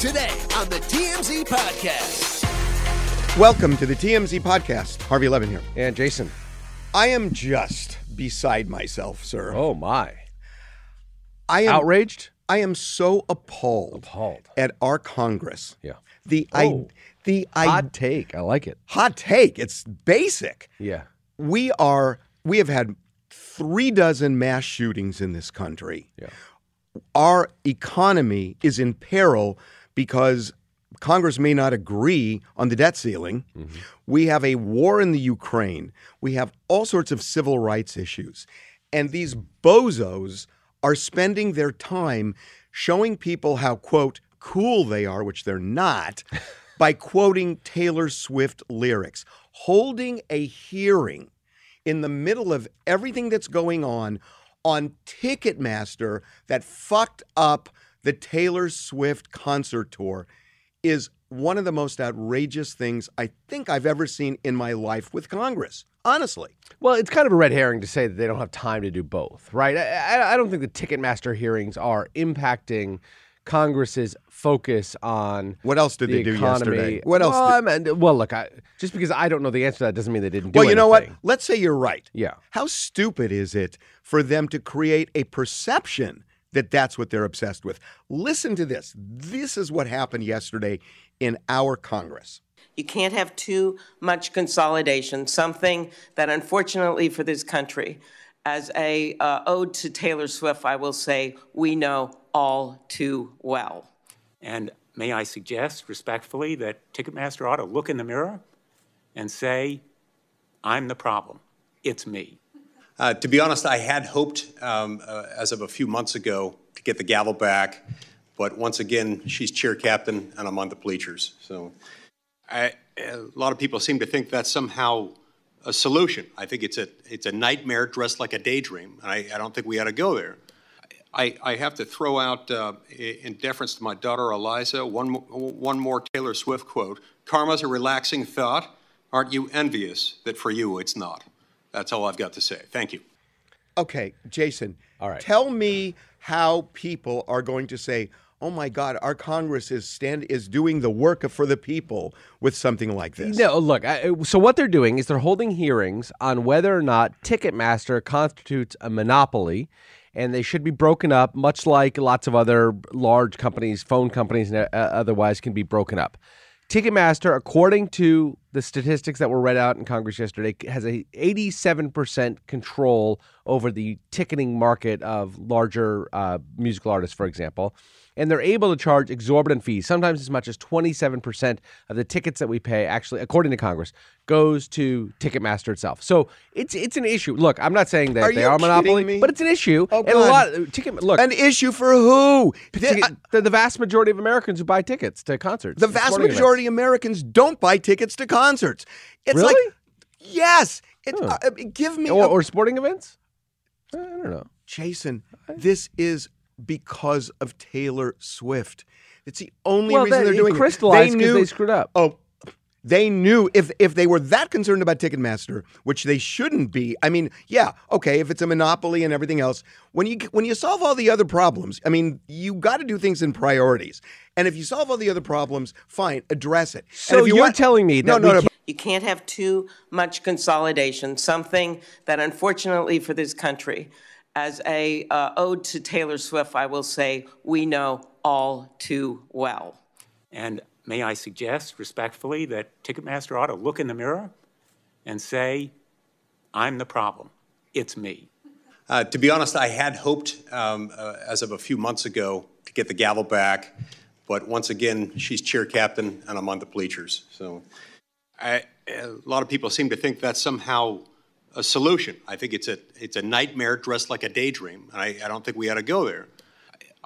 Today on the TMZ Podcast. Welcome to the TMZ podcast. Harvey Levin here. And Jason. I am just beside myself, sir. Oh my. I am Outraged? I am so appalled, Appalled. at our Congress. Yeah. The I Oh. the I Hot take. I like it. hot take. It's basic. Yeah. We are we have had three dozen mass shootings in this country. Yeah. Our economy is in peril because Congress may not agree on the debt ceiling. Mm-hmm. We have a war in the Ukraine. We have all sorts of civil rights issues. And these bozos are spending their time showing people how, quote, cool they are, which they're not, by quoting Taylor Swift lyrics, holding a hearing in the middle of everything that's going on on Ticketmaster that fucked up the Taylor Swift concert tour is one of the most outrageous things I think I've ever seen in my life with Congress. Honestly. Well, it's kind of a red herring to say that they don't have time to do both, right? I, I, don't think the Ticketmaster hearings are impacting Congress's focus on What else did the they do economy. yesterday? What else? Well, did- mean, well, look, I, just because I don't know the answer to that doesn't mean they didn't do well, you know what? Let's say you're right. Yeah. How stupid is it for them to create a perception that that's what they're obsessed with? Listen to this. This is what happened yesterday in our Congress. You can't have too much consolidation, something that unfortunately for this country, as a uh, ode to Taylor Swift, I will say, we know all too well. And may I suggest respectfully that Ticketmaster ought to look in the mirror and say, I'm the problem. It's me. Uh, to be honest, I had hoped, um, uh, as of a few months ago, to get the gavel back, but once again, she's cheer captain, and I'm on the bleachers. So, I, a lot of people seem to think that's somehow a solution. I think it's a it's a nightmare dressed like a daydream, and I, I don't think we ought to go there. I, I have to throw out, uh, in deference to my daughter Eliza, one, one more Taylor Swift quote. Karma's a relaxing thought. Aren't you envious that for you it's not? That's all I've got to say. Thank you. Okay, Jason. All right. Tell me how people are going to say, "Oh my God, our Congress is stand is doing the work for the people with something like this." No, look. I, so what they're doing is they're holding hearings on whether or not Ticketmaster constitutes a monopoly, and they should be broken up, much like lots of other large companies, phone companies, and uh, otherwise can be broken up. Ticketmaster, according to the statistics that were read out in Congress yesterday, has a 87% control over the ticketing market of larger uh, musical artists, for example. And they're able to charge exorbitant fees, sometimes as much as 27% of the tickets that we pay, actually, according to Congress, goes to Ticketmaster itself. So it's it's an issue. Look, I'm not saying that Are they are a monopoly, me? but it's an issue. Oh, and a lot ticket look An issue for who? ticket- The, the, the vast majority of Americans who buy tickets to concerts. the vast sporting events. majority of Americans don't buy tickets to concerts. It's like, Really? yes. It, Huh. uh, give me or, a- or sporting events. I don't know. Jason. This is because of Taylor Swift. It's the only Well, reason that- they're doing it. 'cause knew they screwed up. Oh, they knew if if they were that concerned about Ticketmaster, which they shouldn't be. I mean, yeah, okay, if it's a monopoly and everything else, when you when you solve all the other problems, I mean, you got to do things in priorities. And if you solve all the other problems, fine, address it. So if you you're want- telling me no, that no, we no, can't- You can't have too much consolidation, something that unfortunately for this country, as a uh, ode to Taylor Swift, I will say, we know all too well. And may I suggest respectfully that Ticketmaster ought to look in the mirror and say, I'm the problem. It's me. Uh, to be honest, I had hoped, um, uh, as of a few months ago, to get the gavel back, but once again, she's cheer captain, and I'm on the bleachers. So, I, a lot of people seem to think that's somehow a solution. I think it's a it's a nightmare dressed like a daydream, and I, I don't think we ought to go there.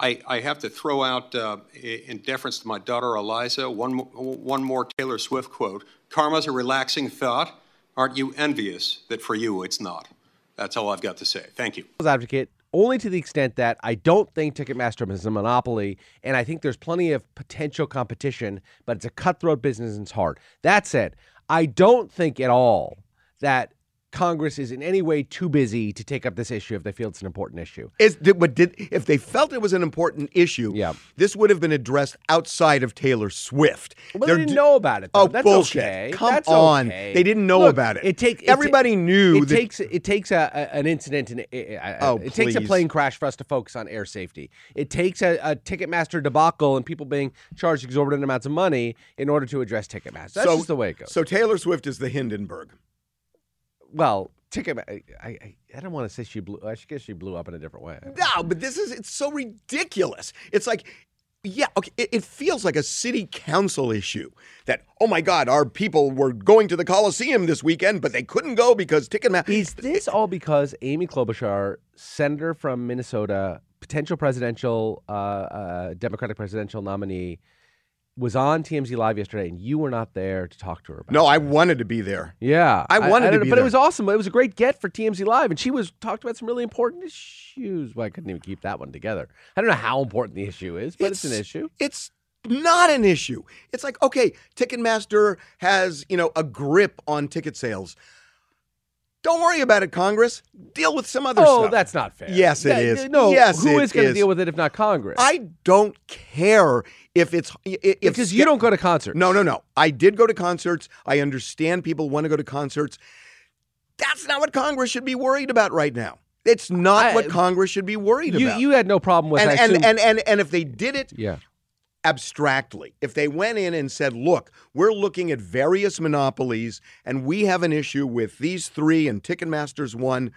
I, I have to throw out, uh, in deference to my daughter Eliza, one, one more Taylor Swift quote. Karma's a relaxing thought. Aren't you envious that for you it's not? That's all I've got to say. Thank you. advocate only to the extent that I don't think Ticketmaster is a monopoly, and I think there's plenty of potential competition, but it's a cutthroat business and it's hard. That said, I don't think at all that Congress is in any way too busy to take up this issue if they feel it's an important issue. Is, did, but did if they felt it was an important issue, Yeah. this would have been addressed outside of Taylor Swift. Well, They're they didn't d- know about it. Though. Oh, That's bullshit! okay. Come That's on, okay. they didn't know Look, about it. It take it ta- everybody knew. It that, takes it takes a, a- an incident and it, Oh, it takes a plane crash for us to focus on air safety. It takes a, a Ticketmaster debacle and people being charged exorbitant amounts of money in order to address Ticketmaster. That's so, just the way it goes. So Taylor Swift is the Hindenburg. Well, Ticket. I, I, I don't want to say she blew. I guess she blew up in a different way. No, but this is it's so ridiculous. It's like yeah, okay, it, it feels like a city council issue that oh my god, our people were going to the Coliseum this weekend, but they couldn't go because Ticketmaster Is this all because Amy Klobuchar, senator from Minnesota, potential presidential, uh, uh, Democratic presidential nominee, was on TMZ Live yesterday, and you were not there to talk to her about? No? I wanted to be there. Yeah, I wanted to be but there. it was awesome. It was a great get for TMZ Live, and she was talked about some really important issues. Well, I couldn't even keep that one together. I don't know how important the issue is, but it's, an issue. It's not an issue. It's like, okay, Ticketmaster has, you know, a grip on ticket sales. Don't worry about it, Congress. Deal with some other Oh, stuff. Oh, that's not fair. Yes, it That- is. No, Yes, who it is going to deal with it if not Congress? I don't care if it's if because you don't go to concerts. No, no, no. I did go to concerts. I understand people want to go to concerts. That's not what Congress should be worried about right now. It's not I- what Congress should be worried you about. you had no problem with. and, and, and and and if they did it yeah. Abstractly, if they went in and said, "Look, we're looking at various monopolies, and we have an issue with these three, and Ticketmaster's one,"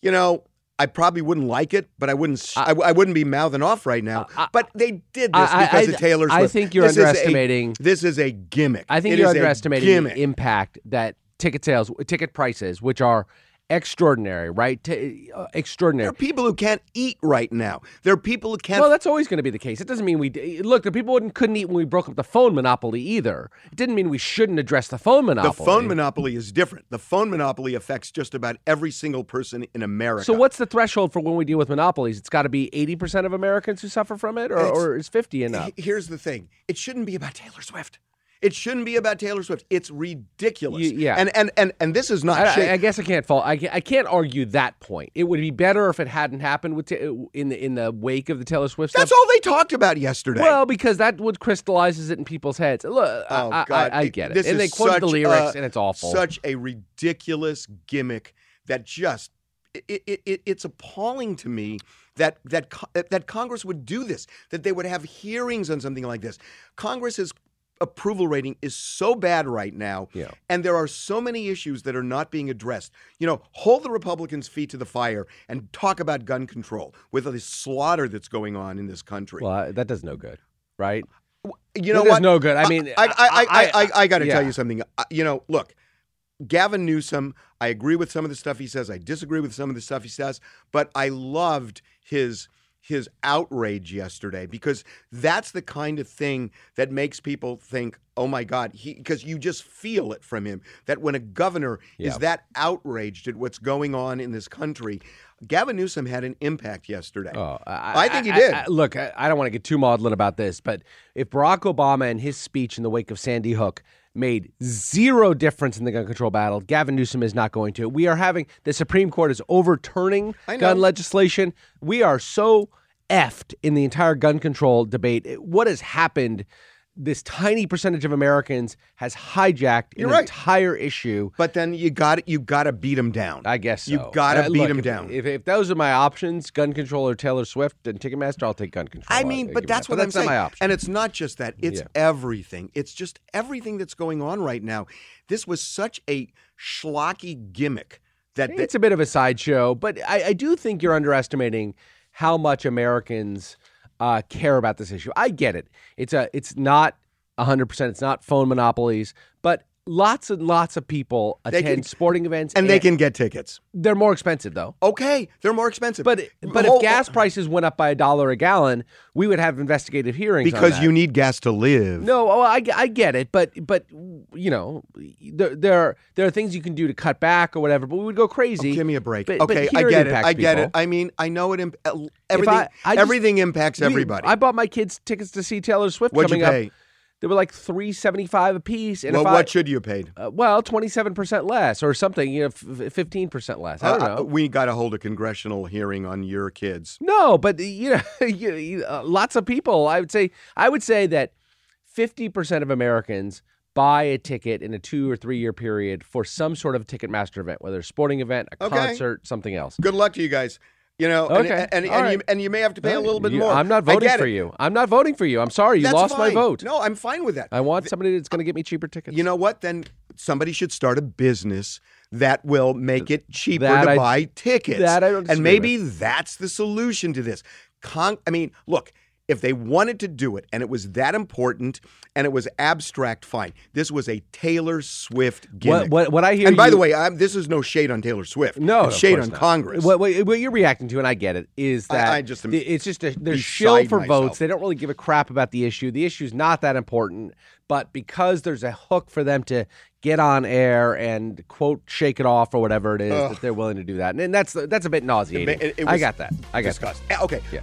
you know. I probably wouldn't like it, but I wouldn't. I I wouldn't be mouthing off right now. but they did this I- I- because I- of Taylor I think you're This is a- underestimating- this is a gimmick. I think It you're underestimating the impact that ticket sales, ticket prices, which are extraordinary, right? T- uh, There extraordinary. are people who can't eat right now. There are people who can't. Well, that's always going to be the case. It doesn't mean we look. The people wouldn't, couldn't eat when we broke up the phone monopoly either. It didn't mean we shouldn't address the phone monopoly. the phone monopoly is different. The phone monopoly affects just about every single person in America. So what's the threshold for when we deal with monopolies? It's got to be eighty percent of Americans who suffer from it, or, or is fifty enough? Here's the thing: it shouldn't be about Taylor Swift. It shouldn't be about Taylor Swift. It's ridiculous. Y- yeah. And and and and this is not. I, I, I guess I can't fault. I can't, I can't argue that point. It would be better if it hadn't happened with ta- in the in the wake of the Taylor Swift That's stuff. all they talked about yesterday. Well, because that would crystallizes it in people's heads. Look, oh I, God, I, I get it. This and they is quoted the lyrics, a- and it's awful. Such a ridiculous gimmick that just it, it, it, it's appalling to me that that that Congress would do this. That they would have hearings on something like this. Congress's approval rating is so bad right now Yeah. and there are so many issues that are not being addressed you know hold the republicans feet to the fire and talk about gun control with all the slaughter that's going on in this country well, that does no good, right? you know what? no good. I mean, I I I I, I, I got to yeah. tell you something. You know, look, Gavin Newsom. I agree with some of the stuff he says. I disagree with some of the stuff he says. But I loved his his outrage yesterday because that's the kind of thing that makes people think, "Oh my God!" Because you just feel it from him that when a governor Yeah. is that outraged at what's going on in this country. Gavin Newsom had an impact yesterday. Oh, I think he did. look, I, I don't want to get too maudlin about this, but if Barack Obama and his speech in the wake of Sandy Hook made zero difference in the gun control battle, Gavin Newsom is not going to. We are having the Supreme Court is overturning gun legislation. We are so effed in the entire gun control debate. What has happened? This tiny percentage of Americans has hijacked You're an right. entire issue. But then you got you got to beat them down. I guess so. you got to Uh, beat look, him if, down. If, if those are my options, gun control or Taylor Swift and Ticketmaster, I'll take gun control. I I'll mean, but that's what But I'm that's saying. my option. And it's not just that; it's Yeah. everything. It's just everything that's going on right now. This was such a schlocky gimmick that, that it's a bit of a sideshow, but I, I do think you're underestimating how much Americans uh, care about this issue. I get it. It's a. It's not 100. percent It's not phone monopolies, but lots and lots of people attend can- sporting events, and they can get tickets. They're more expensive though. Okay, they're more expensive. But but if gas prices went up by a dollar a gallon, we would have investigative hearings on because you need gas to live. No, oh, I, I get it, but but you know there there are, there are things you can do to cut back or whatever. But we would go crazy. Oh, give me a break. But- but okay, here I get it. impacts I get it. I mean, I know it. Imp- everything. I- I just- everything impacts We- everybody. I bought my kids tickets to see Taylor Swift What'd coming up. They were like three seventy five a piece. And well, I, what should you have paid? uh, well, twenty seven percent less or something. You know, fifteen percent less. I don't Uh, know. we got to hold a congressional hearing on your kids. No, but you know, you, you, uh, lots of people. I would say, I would say that fifty percent of Americans buy a ticket in a two or three year period for some sort of Ticketmaster event, whether a sporting event, a Okay. concert, something else. Good luck to you guys. You know, and- Okay, and, and, all you, and you may have to pay a little bit You- more. I'm not voting for it. you. I'm not voting for you. I'm sorry. You That's lost my vote. No, I'm fine with that. I want somebody that's going to get me cheaper tickets. You know what? Then somebody should start a business that will make it cheaper That to I- buy tickets. that I don't and maybe that's the solution to this. Con- I mean, look, if they wanted to do it and it was that important and it was abstract, fine. This was a Taylor Swift gimmick. What, what, what I hear and by you- the way, I'm, this is no shade on Taylor Swift. No, it's shade on not. Congress. What, what, what you're reacting to, and I get it, is that I just am it's just a, they're shill for myself. votes. They don't really give a crap about the issue. The issue's not that important, but because there's a hook for them to get on air and quote shake it off or whatever it is, that they're willing to do that, and, and that's that's a bit nauseating. It- it I was got that. I got disgusting. Eh, Okay. that.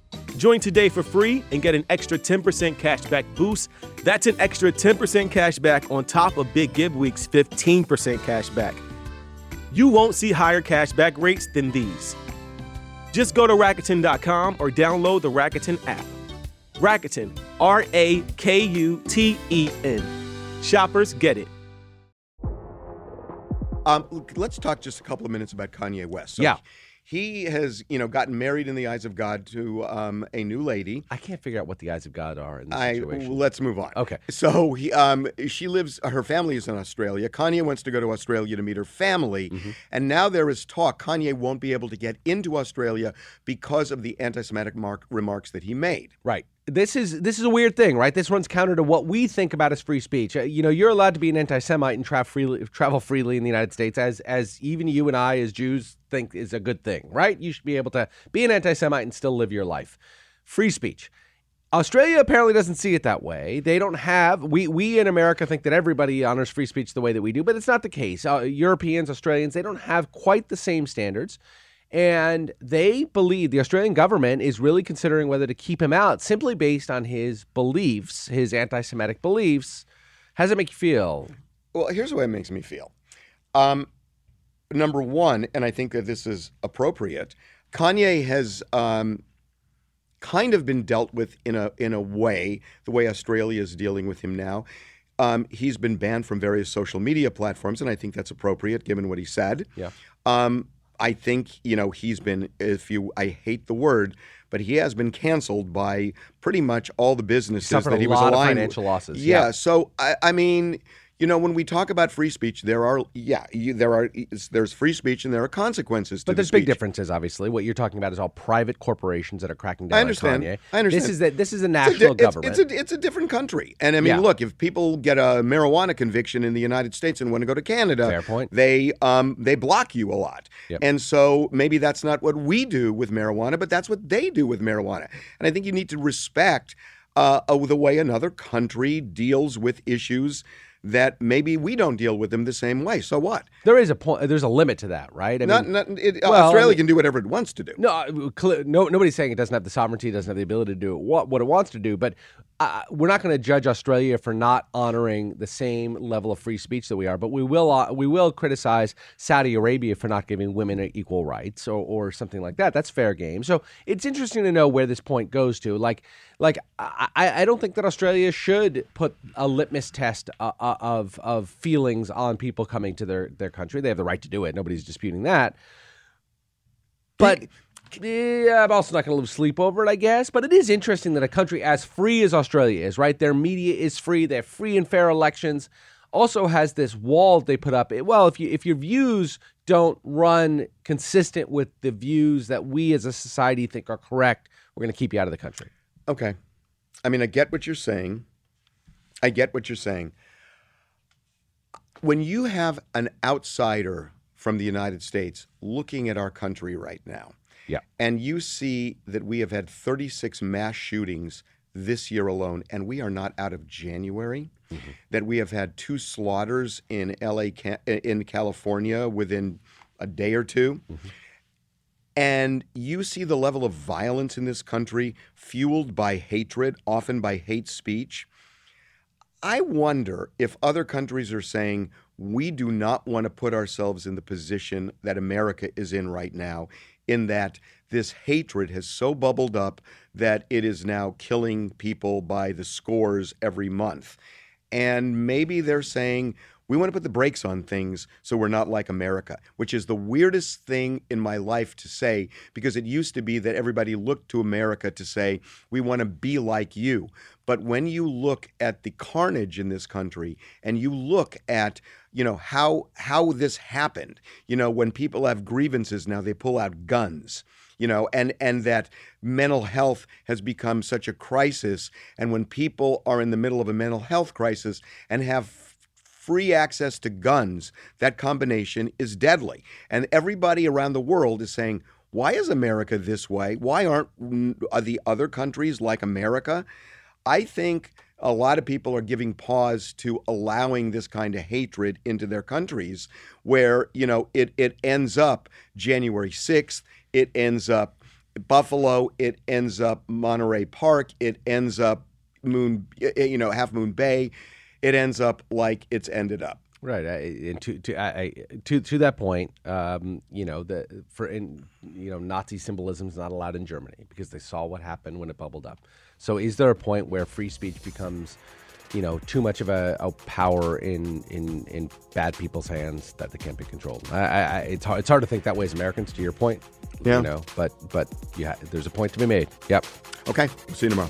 Join today for free and get an extra 10% cashback boost. That's an extra 10% cashback on top of Big Give Week's 15% cashback. You won't see higher cashback rates than these. Just go to Rakuten.com or download the Rakuten app. Rakuten, R A K U T E N. Shoppers get it. Um, let's talk just a couple of minutes about Kanye West. So Yeah. He has, you know, gotten married in the eyes of God to um, a new lady. I can't figure out what the eyes of God are in this I situation. let's move on. Okay. So he, um, she lives. Her family is in Australia. Kanye wants to go to Australia to meet her family, Mm-hmm. and now there is talk Kanye won't be able to get into Australia because of the anti-Semitic mark, remarks that he made. Right. This is this is a weird thing, right? This runs counter to what we think about as free speech. Uh, You know, you're allowed to be an anti-Semite and travel freely, travel freely in the United States, as as even you and I, as Jews, think is a good thing, right? You should be able to be an anti-Semite and still live your life. Free speech. Australia apparently doesn't see it that way. They don't have we we in America think that everybody honors free speech the way that we do, but it's not the case. Uh, Europeans, Australians, they don't have quite the same standards. And they believe the Australian government is really considering whether to keep him out simply based on his beliefs, his anti Semitic beliefs. How does it make you feel? Well, here's the way it makes me feel. Um, number one, and I think that this is appropriate. Kanye has um, kind of been dealt with in a in a way, the way Australia is dealing with him now. Um, he's been banned from various social media platforms, and I think that's appropriate given what he said. Yeah. Um, I think you know he's been, if you, I hate the word, but he has been canceled by pretty much all the businesses that he was lot of aligned. financial losses, Yeah. yeah. So I, I mean, you know, when we talk about free speech, there are yeah, you, there are there's free speech and there are consequences. to But the there's big differences, obviously. What you're talking about is all private corporations that are cracking down I understand. on Kanye. I understand. This is that this is a It's a national di- it's- government. It's, a it's a different country, and I mean, Yeah. look, if people get a marijuana conviction in the United States and want to go to Canada, Fair point. They um they block you a lot, Yep. and so maybe that's not what we do with marijuana, but that's what they do with marijuana, and I think you need to respect uh, uh, the way another country deals with issues that maybe we don't deal with them the same way. So what? there is a point. There's a limit to that, right? I not, mean, not, it, well, I Australia mean- can do whatever it wants to do. No, uh, no, nobody's saying it doesn't have the sovereignty, doesn't have the ability to do what what it wants to do. But uh, we're not going to judge Australia for not honoring the same level of free speech that we are. But we will uh, we will criticize Saudi Arabia for not giving women equal rights or or something like that. That's fair game. So it's interesting to know where this point goes to. Like like I, I don't think that Australia should put a litmus test uh, uh, of of feelings on people coming to their their country. They have the right to do it. Nobody's disputing that. But yeah, I'm also not going to lose sleep over it, I guess. But it is interesting that a country as free as Australia is, right? Their media is free. They have free and fair elections. Also has this wall they put up. Well, if you if your views don't run consistent with the views that we as a society think are correct, we're going to keep you out of the country. Okay. I mean, I get what you're saying. I get what you're saying. When you have an outsider from the United States looking at our country right now, Yeah. and you see that we have had 36 mass shootings this year alone, and we are not out of January, mm-hmm. that we have had two slaughters in LA, eh, in California within a day or 2 mm-hmm. and you see the level of violence in this country fueled by hatred, often by hate speech. I wonder if other countries are saying we do not want to put ourselves in the position that America is in right now, in that this hatred has so bubbled up that it is now killing people by the scores every month. And maybe they're saying we want to put the brakes on things so we're not like America, which is the weirdest thing in my life to say because it used to be that everybody looked to America to say, we want to be like you. But when you look at the carnage in this country and you look at you know how how this happened. You know when people have grievances now they pull out guns you know and and that mental health has become such a crisis. And when people are in the middle of a mental health crisis and have free access to guns that combination is deadly. And everybody around the world is saying why is america this way? Why aren't are the other countries like america? I think a lot of people are giving pause to allowing this kind of hatred into their countries where you know it it ends up January 6th it ends up Buffalo it ends up Monterey Park it ends up Moon you know Half Moon Bay it ends up like it's ended up Right, I, and to to I, I, to to that point, um, you know, the for in you know Nazi symbolism is not allowed in Germany because they saw what happened when it bubbled up. So, is there a point where free speech becomes, you know, too much of a, a power in, in in bad people's hands that they can't be controlled? I, I, it's hard, it's hard to think that way as Americans. To your point, Yeah. you know, but but yeah, there's a point to be made. Yep. okay see you tomorrow